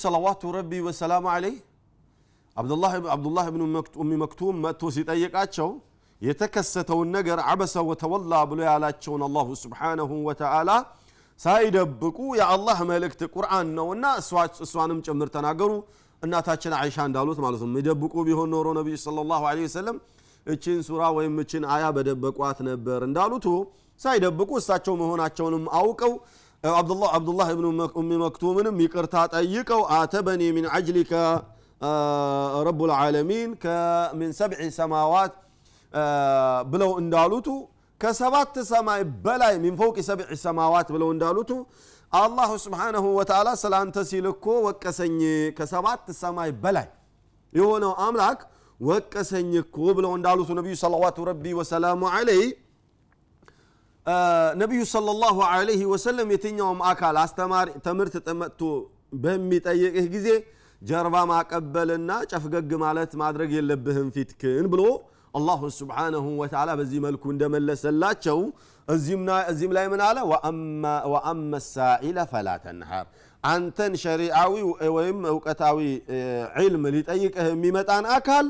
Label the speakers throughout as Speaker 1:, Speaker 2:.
Speaker 1: ሰለዋቱ ረቢ ወሰላሙ አለይህ። አብዱላህ ብኑ ኡሚ መክቱም መጥቶ ሲጠይቃቸው የተከሰተውን ነገር አበሰ ወተወላ ብሎ ያላቸውን አላሁ ስብሓነሁ ወተዓላ ሳይደብቁ የአላህ መልእክት ቁርአን ነውና እሷንም ጭምር ተናገሩ። እናታችን አይሻ እንዳሉት ማለት ነው። የሚደብቁ ቢሆን ኖሮ ነቢዩ ሰለላሁ ዐለይሂ ወሰለም እችን ሱራ ወይም እችን አያ በደበቋት ነበር እንዳሉቱ ሳይደብቁ እሳቸው መሆናቸውንም አውቀው አብዱላህ ብኑ ኡሚ መክቱምንም ይቅርታ ጠይቀው አተበኒ ሚን አጅሊከ ረቡ ልዓለሚን ከሚን ሰብዒ ሰማዋት ብለው እንዳሉቱ ከሰባት ሰማይ በላይ ሚን ፈውቂ ሰብዒ ሰማዋት ብለው እንዳሉቱ አላሁ ስብሓነሁ ወተዓላ ስለ አንተ ሲል እኮ ወቀሰኝ ከሰባት ሰማይ በላይ የሆነው አምላክ ወቀሰኝ እኮ ብለው እንዳሉቱ ነቢዩ ሰለዋቱ ረቢ ወሰላሙ አለይ ነቢዩ ሰለላሁ አለይህ ወሰለም የትኛውም አካል አስተማሪ ትምህርት መጥቶ በሚጠይቅህ ጊዜ ጀርባ ማቀበልና ጨፍገግ ማለት ማድረግ የለብህም ፊትክን ብሎ አላሁ ስብሓነሁ ወተዓላ በዚህ መልኩ እንደመለሰላቸው እዚህም ላይ ምን አለ? ወአመ ሳኢለ ፈላ ተንሃር። አንተን ሸሪዓዊ ወይም እውቀታዊ ዒልም ሊጠይቅህ የሚመጣን አካል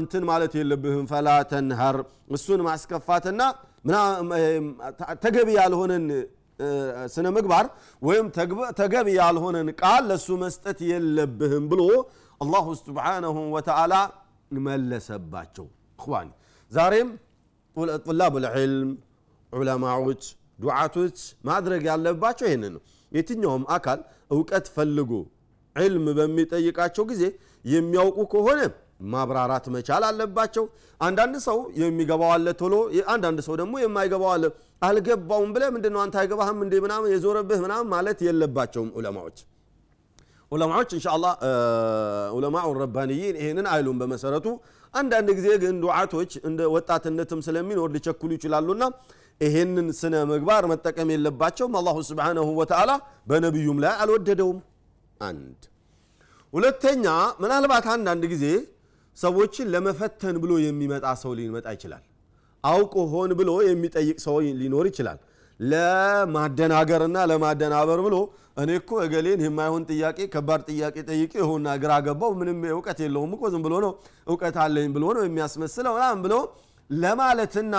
Speaker 1: እንትን ማለት የለብህም። ፈላ ተንሃር። እሱን ማስከፋትና ተገቢ ያልሆነን ስነ ምግባር ወይም ተገቢ ያልሆነን ቃል ለሱ መስጠት የለብህም ብሎ አላሁ ስብሓነሁ ወተዓላ መለሰባቸው። እኽዋኒ ዛሬም ጡላብ ልዕልም ዑለማዎች ዱዓቶች ማድረግ ያለባቸው ይህን ነው። የትኛውም አካል እውቀት ፈልጎ ዕልም በሚጠይቃቸው ጊዜ የሚያውቁ ከሆነ ማብራራት መቻል አለባቸው። አንዳንድ ሰው የሚገባው አለ ቶሎ አንዳንድ ሰው ደግሞ የማይገባው አለ። አልገባውም ብለ ምንድነው አንተ አይገባህም እንዴ ምናምን የዞረብህ ምናምን ማለት የለባቸውም ዑለማዎች። ዑለማዎች እንሻላ ዑለማኡ ረባንይን ይህንን አይሉም በመሰረቱ። አንዳንድ ጊዜ ግን ዱዓቶች እንደ ወጣትነትም ስለሚኖር ሊቸኩሉ ይችላሉና ይሄንን ስነ ምግባር መጠቀም የለባቸውም። አላሁ ስብሓነሁ ወተዓላ በነቢዩም ላይ አልወደደውም። አንድ ሁለተኛ ምናልባት አንዳንድ ጊዜ ሰዎችን ለመፈተን ብሎ የሚመጣ ሰው ሊመጣ ይችላል። አውቆ ሆን ብሎ የሚጠይቅ ሰው ሊኖር ይችላል። ለማደናገርና ለማደናበር ብሎ እኔ እኮ እገሌን የማይሆን ጥያቄ ከባድ ጥያቄ ጠይቄ ይሆና ግራ ገባው። ምንም እውቀት የለውም እኮ ዝም ብሎ ነው እውቀት አለኝ ብሎ ነው የሚያስመስለው ምናምን ብሎ ለማለትና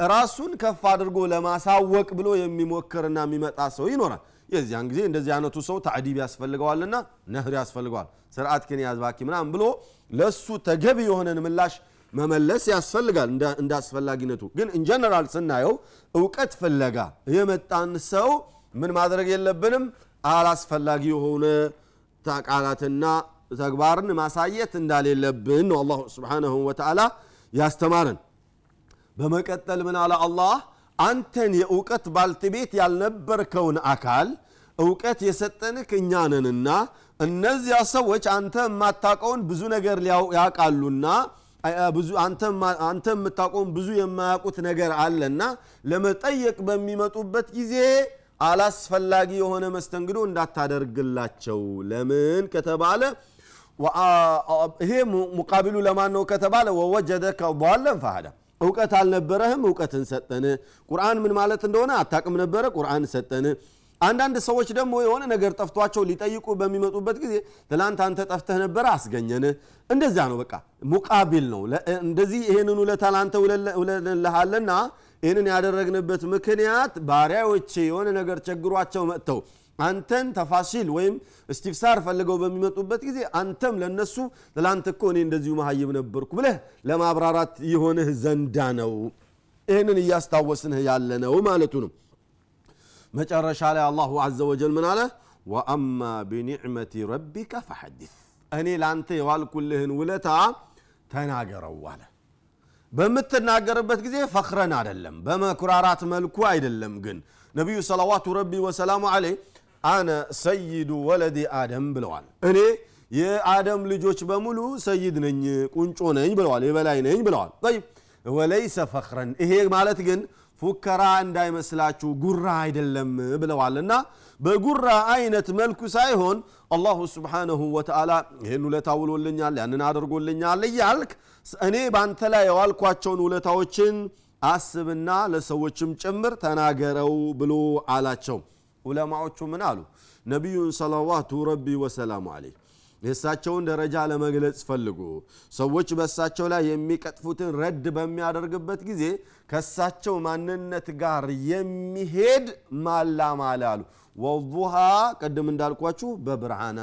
Speaker 1: ራሱን ከፍ አድርጎ ለማሳወቅ ብሎ የሚሞክርና የሚመጣ ሰው ይኖራል የዚያን ጊዜ እንደዚህ አይነቱ ሰው ታዕዲብ ያስፈልገዋልና ነህር ያስፈልገዋል። ስርዓት ክን ያዝባኪ ምናምን ብሎ ለሱ ተገቢ የሆነን ምላሽ መመለስ ያስፈልጋል እንደ አስፈላጊነቱ። ግን ኢንጀነራል ስናየው እውቀት ፍለጋ የመጣን ሰው ምን ማድረግ የለብንም? አላስፈላጊ የሆነ ቃላትና ተግባርን ማሳየት እንዳሌለብን ነው አላሁ ስብሓንሁ ወተዓላ ያስተማረን። በመቀጠል ምን አለ አላህ አንተን የእውቀት ባልትቤት ያልነበርከውን አካል እውቀት የሰጠንክ እኛ ነንና እነዚያ ሰዎች አንተ የማታውቀውን ብዙ ነገር ያውቃሉና አንተ የምታውቀውን ብዙ የማያውቁት ነገር አለና ለመጠየቅ በሚመጡበት ጊዜ አላስፈላጊ የሆነ መስተንግዶ እንዳታደርግላቸው። ለምን ከተባለ ይሄ ሙቃቢሉ ለማን ነው ከተባለ ወወጀደከ ፈሃዳ እውቀት አልነበረህም እውቀትን ሰጠን። ቁርአን ምን ማለት እንደሆነ አታቅም ነበረ ቁርአን ሰጠን። አንዳንድ ሰዎች ደግሞ የሆነ ነገር ጠፍቷቸው ሊጠይቁ በሚመጡበት ጊዜ ትላንት አንተ ጠፍተህ ነበረ አስገኘን። እንደዚያ ነው በቃ ሙቃቢል ነው። እንደዚህ ይህንን ውለታ ላንተ ውለንልሃለና ይህንን ያደረግንበት ምክንያት ባሪያዎቼ የሆነ ነገር ቸግሯቸው መጥተው አንተን ተፋሲል ወይም እስቲፍሳር ፈልገው በሚመጡበት ጊዜ አንተም ለነሱ ትላንት እኮ እኔ እንደዚሁ መሀይብ ነበርኩ ብለህ ለማብራራት የሆንህ ዘንዳ ነው። ይህንን እያስታወስንህ ያለ ነው ማለቱ ነው። መጨረሻ ላይ አላሁ አዘ ወጀል ምን አለ? ወአማ ቢኒዕመቲ ረቢከ ፈሐዲት እኔ ለአንተ የዋልኩልህን ውለታ ተናገረው አለ። በምትናገርበት ጊዜ ፈክረን አይደለም በመኩራራት መልኩ አይደለም። ግን ነቢዩ ሰለዋቱ ረቢ ወሰላሙ አለይ አነ ሰይዱ ወለዲ አደም ብለዋል። እኔ የአደም ልጆች በሙሉ ሰይድ ነኝ ቁንጮ ነኝ ብለዋል የበላይ ነኝ ብለዋል። ጠይብ ወለይሰ ፈክረን ይሄ ማለት ግን ፉከራ እንዳይመስላችሁ ጉራ አይደለም ብለዋል እና በጉራ አይነት መልኩ ሳይሆን አላሁ ስብሓነሁ ወተዓላ ይህን ውለታ ውሎልኛል ያንን አድርጎልኛል እያልክ እኔ በአንተ ላይ የዋልኳቸውን ውለታዎችን አስብና ለሰዎችም ጭምር ተናገረው ብሎ አላቸው ዑለማዎቹ ምን አሉ? ነቢዩን ሰለዋቱ ረቢ ወሰላሙ አለይህ የእሳቸውን ደረጃ ለመግለጽ ፈልጉ። ሰዎች በእሳቸው ላይ የሚቀጥፉትን ረድ በሚያደርግበት ጊዜ ከእሳቸው ማንነት ጋር የሚሄድ ማላ ማለ አሉ። ወዱሃ ቅድም እንዳልኳችሁ በብርሃነ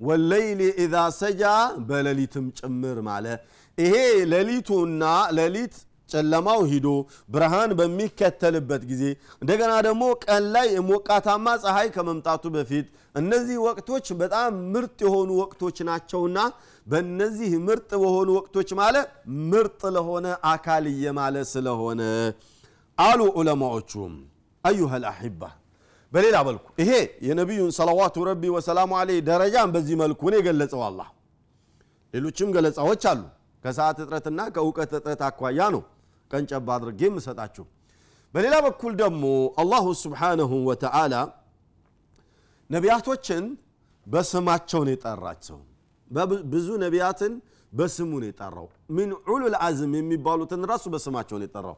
Speaker 1: ወለይሊ ኢዛ ሰጃ በሌሊትም ጭምር ማለ። ይሄ ሌሊቱና ሌሊት ጨለማው ሂዶ ብርሃን በሚከተልበት ጊዜ እንደገና ደግሞ ቀን ላይ ሞቃታማ ፀሐይ ከመምጣቱ በፊት እነዚህ ወቅቶች በጣም ምርጥ የሆኑ ወቅቶች ናቸውና በእነዚህ ምርጥ በሆኑ ወቅቶች ማለ ምርጥ ለሆነ አካል እየማለ ስለሆነ አሉ ዑለማዎቹም አዩሃ ልአሕባ በሌላ መልኩ ይሄ የነቢዩን ሰለዋቱ ረቢ ወሰላሙ አለይህ ደረጃን በዚህ መልኩ ነው የገለጸው አላህ። ሌሎችም ገለጻዎች አሉ። ከሰዓት እጥረትና ከእውቀት እጥረት አኳያ ነው ቀንጨባ አድርጌ የምሰጣችሁ። በሌላ በኩል ደግሞ አላሁ ስብሓነሁ ወተዓላ ነቢያቶችን በስማቸው ነው የጠራቸው። ብዙ ነቢያትን በስሙ የጠራው። ሚን ዑሉል አዝም የሚባሉትን ራሱ በስማቸው የጠራው።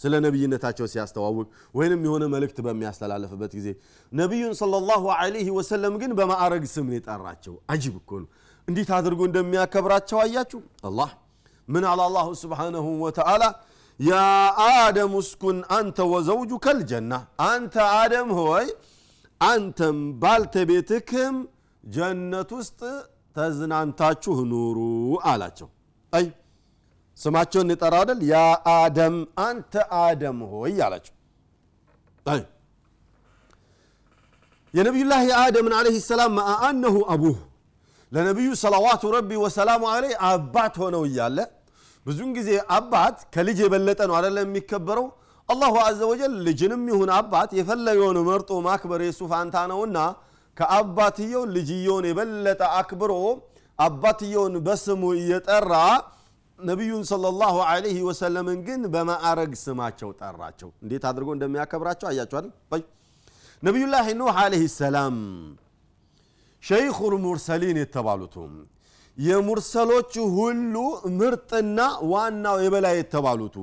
Speaker 1: ስለ ነቢይነታቸው ሲያስተዋውቅ ወይንም የሆነ መልእክት በሚያስተላለፍበት ጊዜ ነቢዩን ሰለላሁ ዐለይሂ ወሰለም ግን በማዕረግ ስም የጠራቸው። አጂብ እኮ ነው። እንዴት አድርጎ እንደሚያከብራቸው አያችሁ? አላህ ምን አለ አላሁ ስብሓነሁ ወተዓላ ያ አደም እስኩን አንተ ወዘውጁከ ልጀና አንተ አደም ሆይ አንተም ባልተቤትክም ጀነት ውስጥ ተዝናንታችሁ ኑሩ አላቸው። አይ ስማቸውን የጠራ አይደል? ያ አደም አንተ አደም ሆይ አላቸው። አይ የነቢዩላህ የአደምን አለህ ሰላም መአ አቡህ ለነቢዩ ሰለዋቱ ረቢ ወሰላሙ አለይ አባት ሆነው እያለ ብዙን ጊዜ አባት ከልጅ የበለጠ ነው አደለ የሚከበረው? አላሁ አዘ ወጀል ልጅንም ይሁን አባት የፈለገውን መርጦ ማክበር የሱ ፋንታ ነውና ከአባትየው ልጅየውን የበለጠ አክብሮ አባትየውን በስሙ እየጠራ ነቢዩን ሰለላሁ ዐለይሂ ወሰለምን ግን በማዕረግ ስማቸው ጠራቸው። እንዴት አድርጎ እንደሚያከብራቸው አያቸዋል ነቢዩላህ ኑህ ዐለይሂ ሰላም ሸይኹል ሙርሰሊን የተባሉቱ የሙርሰሎች ሁሉ ምርጥና ዋናው የበላይ የተባሉቱ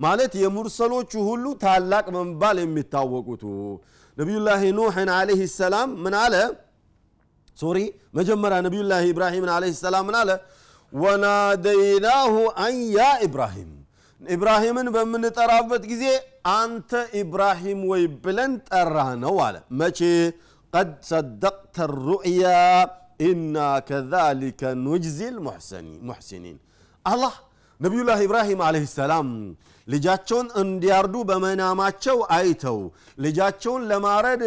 Speaker 1: ማለት የሙርሰሎቹ ሁሉ ታላቅ በመባል የሚታወቁቱ ነቢዩላህ ኑሕን አለህ ሰላም ምን አለ? ሶሪ መጀመሪያ ነቢዩላህ ኢብራሂምን አለህ ሰላም ምን አለ? ወናደይናሁ አን ኢብራሂም። ኢብራሂምን በምንጠራበት ጊዜ አንተ ኢብራሂም ወይ ብለን ጠራ ነው አለ። መቼ? ቀድ ሰደቅተ ሩእያ ኢና ከዛሊከ ኑጅዚ ልሙሕሲኒን አላህ ነቢዩላህ ኢብራሂም አለህ ሰላም ልጃቸውን እንዲያርዱ በመናማቸው አይተው ልጃቸውን ለማረድ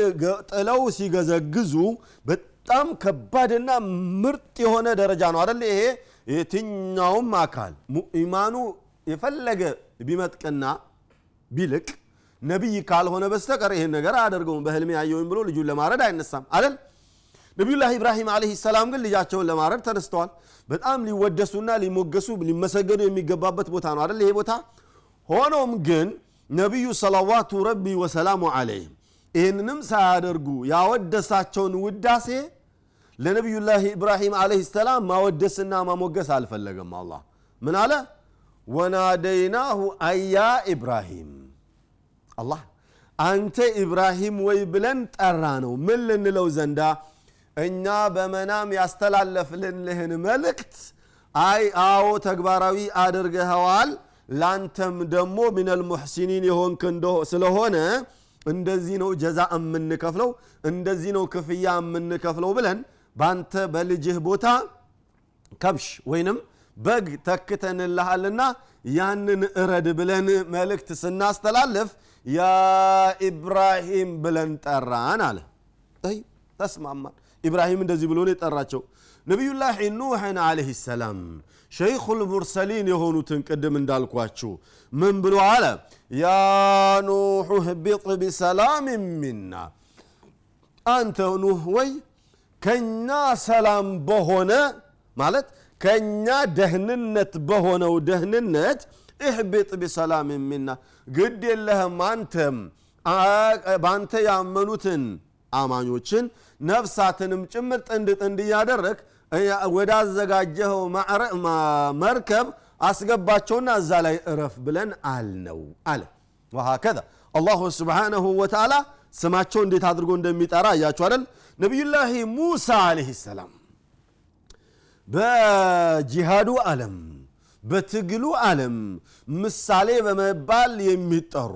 Speaker 1: ጥለው ሲገዘግዙ በጣም ከባድና ምርጥ የሆነ ደረጃ ነው አደለ ይሄ የትኛውም አካል ኢማኑ የፈለገ ቢመጥቅና ቢልቅ ነቢይ ካልሆነ በስተቀር ይህን ነገር አያደርገውም። በህልሜ ያየውኝ ብሎ ልጁን ለማረድ አይነሳም አደል ነቢዩላህ ኢብራሂም አለህ ሰላም ግን ልጃቸውን ለማረድ ተነስተዋል። በጣም ሊወደሱና ሊሞገሱ ሊመሰገኑ የሚገባበት ቦታ ነው አደል ይሄ ቦታ ሆኖም ግን ነቢዩ ሰለዋቱ ረቢ ወሰላሙ አለይህ ይህንንም ሳያደርጉ ያወደሳቸውን ውዳሴ ለነቢዩላህ ኢብራሂም አለህ ሰላም ማወደስና ማሞገስ አልፈለገም። አላህ ምን አለ? ወናደይናሁ አያ ኢብራሂም። አላህ አንተ ኢብራሂም ወይ ብለን ጠራ ነው ምን ልንለው ዘንዳ እኛ በመናም ያስተላለፍልንልህን መልእክት አይ አዎ ተግባራዊ አድርገኸዋል። ላንተም ደግሞ ሚነል ሙሕሲኒን የሆንክ ስለሆነ እንደዚህ ነው ጀዛ የምንከፍለው እንደዚህ ነው ክፍያ የምንከፍለው ብለን ባንተ በልጅህ ቦታ ከብሽ ወይንም በግ ተክተንልሃልና ያንን እረድ ብለን መልእክት ስናስተላልፍ ያ ኢብራሂም ብለን ጠራን አለ። ተስማማን ኢብራሂም እንደዚህ ብሎ ነው የጠራቸው። ነቢዩላህ ኑሕን አለህ ሰላም ሸይኹል ሙርሰሊን የሆኑትን ቅድም እንዳልኳችሁ ምን ብሎ አለ? ያ ኑሕ ህቢጥ ቢሰላም ሚና። አንተ ኑህ ወይ ከኛ ሰላም በሆነ ማለት ከኛ ደህንነት በሆነው ደህንነት እህቢጥ ቢሰላም ሚና። ግድ የለህም አንተም በአንተ ያመኑትን አማኞችን ነፍሳትንም ጭምር ጥንድ ጥንድ እያደረግ ወዳዘጋጀኸው መርከብ አስገባቸውና እዛ ላይ እረፍ ብለን አልነው አለ። ወሃከዛ አላሁ ስብሓነሁ ወተዓላ ስማቸው እንዴት አድርጎ እንደሚጠራ እያቸው አይደል? ነቢዩላህ ሙሳ አለህ ሰላም በጂሃዱ ዓለም በትግሉ ዓለም ምሳሌ በመባል የሚጠሩ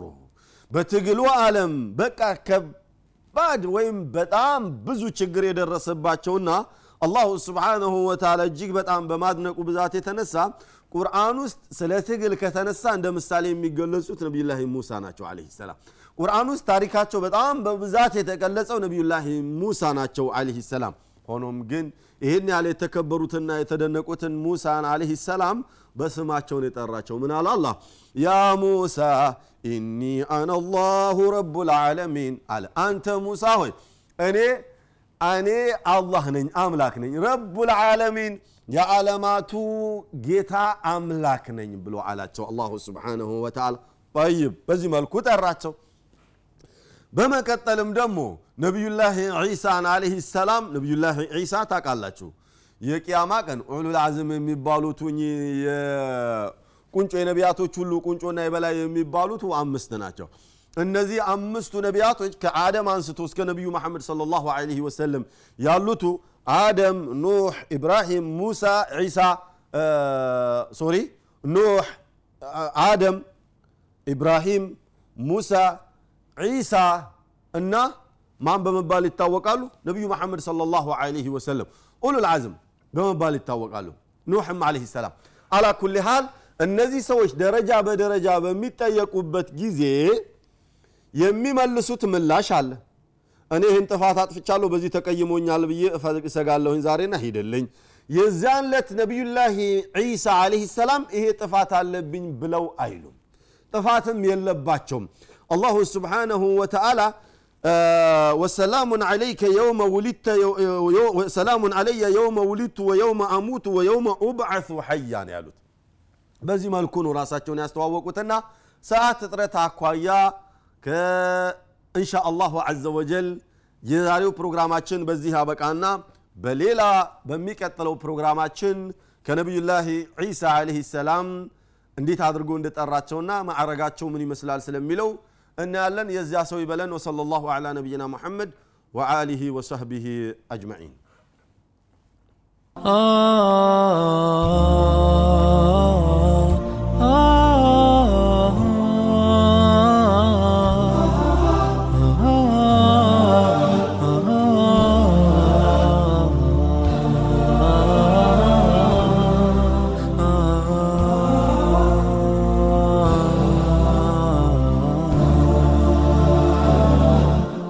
Speaker 1: በትግሉ ዓለም በቃ ከባድ ወይም በጣም ብዙ ችግር የደረሰባቸውና አላሁ ስብሓንሁ ወተዓላ እጅግ በጣም በማድነቁ ብዛት የተነሳ ቁርአን ውስጥ ስለ ትግል ከተነሳ እንደ ምሳሌ የሚገለጹት ነቢዩላህ ሙሳ ናቸው አለህ ሰላም። ቁርአን ውስጥ ታሪካቸው በጣም በብዛት የተገለጸው ነቢዩላህ ሙሳ ናቸው አለህ ሰላም ሆኖም ግን ይህን ያለ የተከበሩትና የተደነቁትን ሙሳን አለህ ሰላም በስማቸውን የጠራቸው ምን አለ? አላ ያ ሙሳ ኢኒ አነ ላሁ ረቡ ልዓለሚን አለ። አንተ ሙሳ ሆይ እኔ እኔ አላህ ነኝ አምላክ ነኝ። ረቡ ልዓለሚን የዓለማቱ ጌታ አምላክ ነኝ ብሎ አላቸው። አላሁ ስብሓንሁ ወተዓላ። ጠይብ በዚህ መልኩ ጠራቸው በመቀጠልም ደግሞ ነቢዩላህ ዒሳን አለህ ሰላም ነቢዩላህ ዒሳ ታውቃላችሁ? የቅያማ ቀን ኡሉል አዝም የሚባሉት ቁንጮ የነቢያቶች ሁሉ ቁንጮና የበላይ የሚባሉት አምስት ናቸው። እነዚህ አምስቱ ነቢያቶች ከአደም አንስቶ እስከ ነቢዩ መሐመድ ሰለላሁ ዐለይሂ ወሰለም ያሉቱ አደም ኑሕ ኢብራሂም ሙሳ ዒሳ ሶሪ ኑሕ አደም ኢብራሂም ሙሳ ዒሳ እና ማን በመባል ይታወቃሉ? ነቢዩ መሐመድ ሰለላሁ ዐለይሂ ወሰለም። ኡሉል በመባል ይታወቃሉ። ኑሕም አለህ ሰላም። አላ ኩልሃል እነዚህ ሰዎች ደረጃ በደረጃ በሚጠየቁበት ጊዜ የሚመልሱት ምላሽ አለ። እኔ ይህን ጥፋት አጥፍቻለሁ በዚህ ተቀይሞኛል ብዬ እሰጋለሁኝ ዛሬና ሂደልኝ የዚያን ለት ነቢዩላህ ዒሳ አለህ ሰላም ይሄ ጥፋት አለብኝ ብለው አይሉም። ጥፋትም የለባቸውም አላሁ ወሰላሙን ዓለይከ የውመ ውሊድተ ሰላሙን ዓለየ የውመ ውሊድቱ ወየውመ አሙቱ ወየውመ ኡብዓሱ ሐያ ነው ያሉት በዚህ መልኩ ነው ራሳቸውን ያስተዋወቁትና ሰዓት እጥረት አኳያ ከእንሻ አላሁ አዘ ወጀል የዛሬው ፕሮግራማችን በዚህ አበቃና በሌላ በሚቀጥለው ፕሮግራማችን ከነቢዩላህ ዒሳ ዓለይህ ሰላም እንዴት አድርጎ እንደጠራቸውና ማዕረጋቸው ምን ይመስላል ስለሚለው እናያለን የዚያ ሰው ይበለን ወሰለ ላሁ ዐላ ነቢይና ሙሐመድ ወአሊህ ወሰህቢህ አጅመዒን
Speaker 2: آه